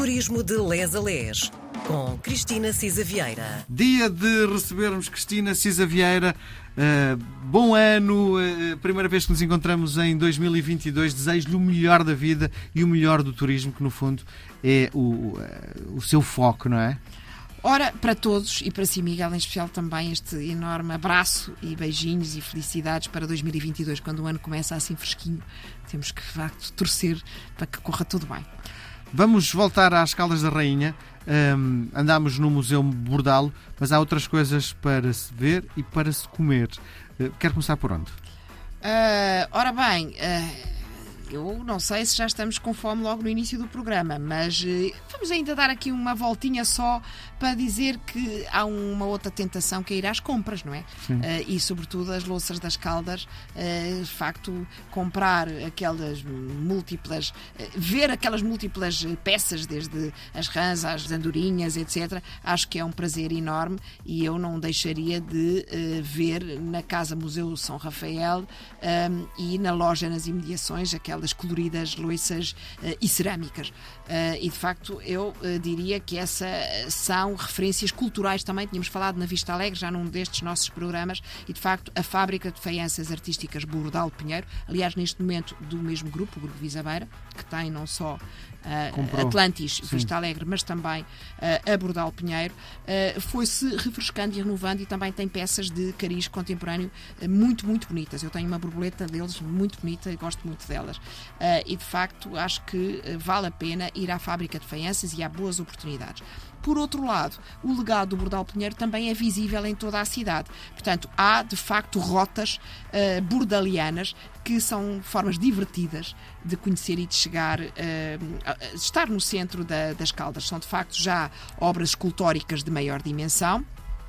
Turismo de Les a Les, com Cristina Cisa Vieira. Dia de recebermos Cristina Cisa Vieira. Uh, bom ano, uh, primeira vez que nos encontramos em 2022. Desejo-lhe o melhor da vida e o melhor do turismo, que no fundo é o, uh, o seu foco, não é? Ora, para todos e para si, Miguel, em especial também este enorme abraço e beijinhos e felicidades para 2022, quando o ano começa assim fresquinho. Temos que, de facto, torcer para que corra tudo bem. Vamos voltar às Caldas da Rainha. Um, andámos no Museu Bordalo, mas há outras coisas para se ver e para se comer. Uh, quer começar por onde? Uh, ora bem. Uh eu não sei se já estamos com fome logo no início do programa, mas uh, vamos ainda dar aqui uma voltinha só para dizer que há uma outra tentação que é ir às compras, não é? Uh, e sobretudo as louças das caldas, uh, de facto, comprar aquelas múltiplas, ver aquelas múltiplas peças, desde as rãs às andorinhas, etc., acho que é um prazer enorme e eu não deixaria de ver na Casa Museu São Rafael e na loja nas imediações aquelas aquelas coloridas louças uh, e cerâmicas. Uh, e de facto, eu uh, diria que essa são referências culturais também. Tínhamos falado na Vista Alegre, já num destes nossos programas, e de facto, a fábrica de faianças artísticas Bordal Pinheiro, aliás, neste momento do mesmo grupo, o Grupo Visabeira, que tem não só uh, Atlantis, Sim. Vista Alegre, mas também uh, a Bordal Pinheiro, uh, foi-se refrescando e renovando e também tem peças de cariz contemporâneo muito, muito bonitas. Eu tenho uma borboleta deles muito bonita e gosto muito delas. E de facto acho que vale a pena ir à fábrica de faianças e há boas oportunidades. Por outro lado, o legado do Bordal Pinheiro também é visível em toda a cidade. Portanto, há de facto rotas uh, bordalianas que são formas divertidas de conhecer e de chegar, uh, estar no centro da, das Caldas. São de facto já obras escultóricas de maior dimensão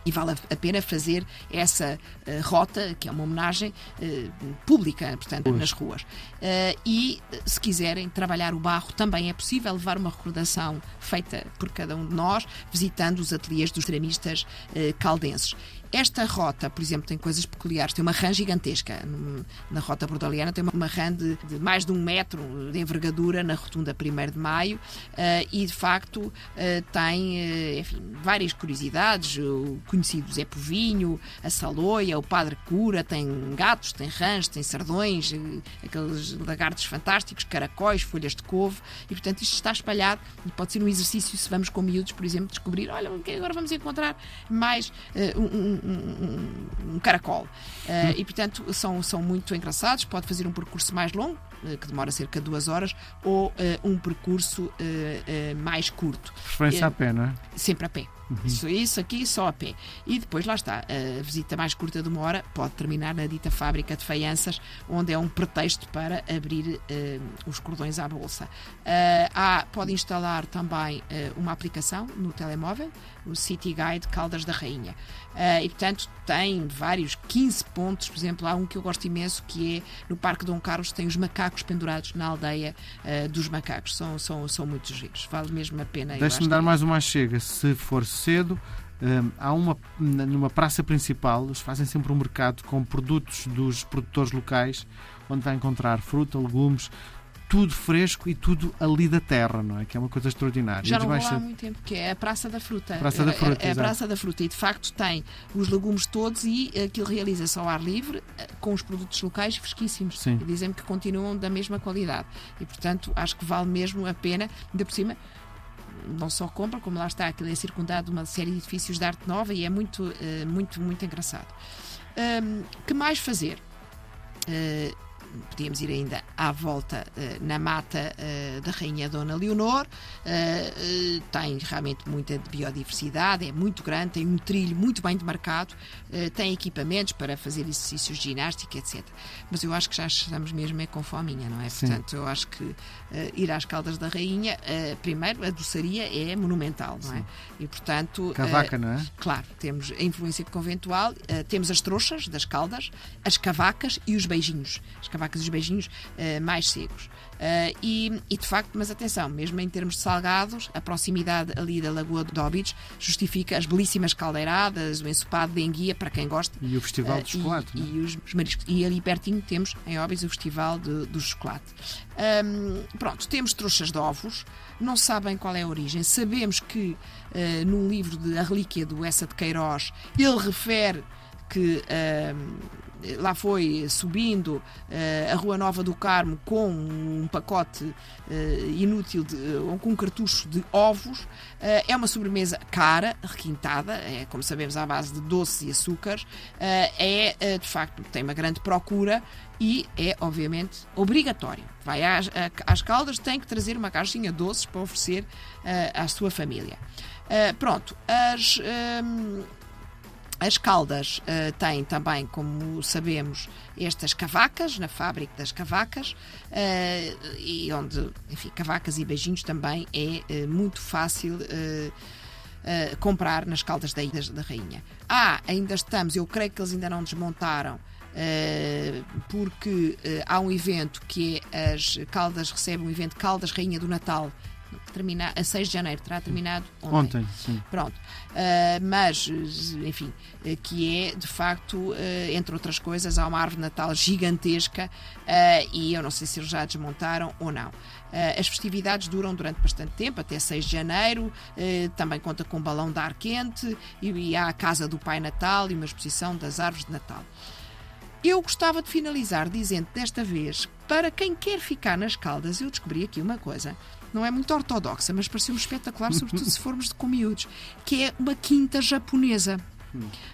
e vale a pena fazer essa uh, rota, que é uma homenagem uh, pública, portanto, nas ruas. Uh, e, se quiserem trabalhar o barro, também é possível levar uma recordação feita por cada um de nós, visitando os ateliês dos ceramistas caldenses. Esta rota, por exemplo, tem coisas peculiares. Tem uma rã gigantesca. Na rota bordaliana tem uma rã de, de mais de um metro de envergadura na rotunda 1 de Maio uh, e, de facto, uh, tem uh, enfim, várias curiosidades. O conhecido Zé Povinho, a Saloia, o Padre Cura, tem gatos, tem rãs, tem sardões, aqueles lagartos fantásticos, caracóis, folhas de couve e, portanto, isto está espalhado e pode ser um exercício se vamos com miúdos, por exemplo, descobrir, olha, agora vamos encontrar mais um um, um, caracol. Uh, e, portanto, são, são muito engraçados. Pode fazer um percurso mais longo, uh, que demora cerca de duas horas, ou uh, um percurso mais curto. Preferência a pé, não é? Sempre a pé. Uhum. Isso, aqui só a pé. E depois lá está, a visita mais curta de uma hora pode terminar na dita fábrica de faianças, onde é um pretexto para abrir uh, os cordões à bolsa. Uh, há, pode instalar também uh, uma aplicação no telemóvel, o City Guide Caldas da Rainha. e portanto tem vários, 15 pontos, por exemplo, há um que eu gosto imenso que é no Parque Dom Carlos, tem os macacos pendurados na aldeia dos macacos. São, são, são muito giros, vale mesmo a pena. Deixe-me dar mais uma chega, se for cedo. Um, há uma numa praça principal, eles fazem sempre um mercado com produtos dos produtores locais, onde vai encontrar fruta, legumes, tudo fresco e tudo ali da terra, não é? Que é uma coisa extraordinária. Já não vou lá há muito tempo, que é a Praça da Fruta. Praça da Fruta, é, é a Praça da Fruta e de facto tem os legumes todos e aquilo realiza-se ao ar livre eh, com os produtos locais fresquíssimos. Sim. E dizem-me que continuam da mesma qualidade. E portanto acho que vale mesmo a pena, ainda por cima não só compra, como lá está, aquilo é circundado de uma série de edifícios de arte nova e é muito, uh, muito, muito engraçado. Um, que mais fazer? Uh, podíamos ir ainda à volta uh, na mata uh, da Rainha Dona Leonor. Uh, tem realmente muita biodiversidade, é muito grande, tem um trilho muito bem demarcado, tem equipamentos para fazer exercícios de ginástica, etc. Mas eu acho que já estamos mesmo é com fominha, não é? Sim. Portanto, eu acho que ir às Caldas da Rainha, primeiro, a doçaria é monumental, não é? Sim. E, portanto... Cavaca, não é? Claro, temos a influência conventual, temos as trouxas das Caldas, as cavacas e os beijinhos. As cavacas e os beijinhos uh, mais secos. Uh, e, e, de facto, mas atenção, mesmo em termos de salgados, a proximidade ali da Lagoa de Óbidos justifica as belíssimas caldeiradas, o ensopado de enguia, para quem gosta. E o Festival de Chocolate. E, e, os, os mariscos. E ali pertinho temos, em Óbidos, o Festival de, do Chocolate. Um, pronto, temos trouxas de ovos, não sabem qual é a origem. Sabemos que uh, num livro de A Relíquia do Essa de Queiroz, ele refere que uh, lá foi subindo uh, a Rua Nova do Carmo com um pacote uh, inútil, de, ou com um cartucho de ovos. é uma sobremesa cara, requintada, é, como sabemos, à base de doces e açúcares. é, de facto, tem uma grande procura e é, obviamente, obrigatório. Vai às, às caldas, tem que trazer uma caixinha de doces para oferecer à sua família. pronto, as. Um, as Caldas uh, têm também, como sabemos, estas cavacas, na fábrica das cavacas, uh, e onde, enfim, cavacas e beijinhos também é uh, muito fácil comprar nas Caldas da, da Rainha. Ah, ainda estamos, eu creio que eles ainda não desmontaram. porque há um evento que é as Caldas recebem um evento Caldas Rainha do Natal terminar, a 6 de janeiro, terá terminado ontem. Ontem, sim. Pronto. Uh, mas, enfim, que é, de facto, uh, entre outras coisas, há uma árvore de Natal gigantesca uh, e eu não sei se eles já desmontaram ou não. as festividades duram durante bastante tempo, até 6 de janeiro, também conta com um balão de ar quente e, e há a Casa do Pai Natal e uma exposição das árvores de Natal. Eu gostava de finalizar dizendo desta vez, para quem quer ficar nas Caldas, eu descobri aqui uma coisa não é muito ortodoxa, mas pareceu-me espetacular, sobretudo se formos com miúdos, que é uma quinta japonesa.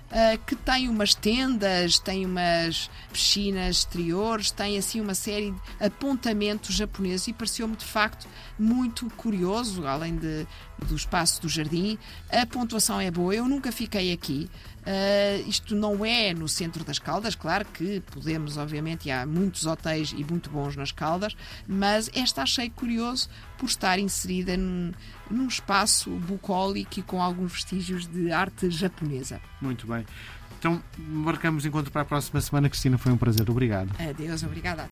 Uh, que tem umas tendas, tem umas piscinas exteriores, tem assim uma série de apontamentos japoneses e pareceu-me de facto muito curioso, além de, do espaço do jardim. A pontuação é boa, eu nunca fiquei aqui. Uh, isto não é no centro das Caldas, claro que podemos, obviamente, e há muitos hotéis e muito bons nas Caldas, mas esta achei curioso por estar inserida num, num espaço bucólico e com alguns vestígios de arte japonesa. Muito Então, marcamos encontro para a próxima semana. Cristina, foi um prazer. Obrigado. Adeus, obrigada.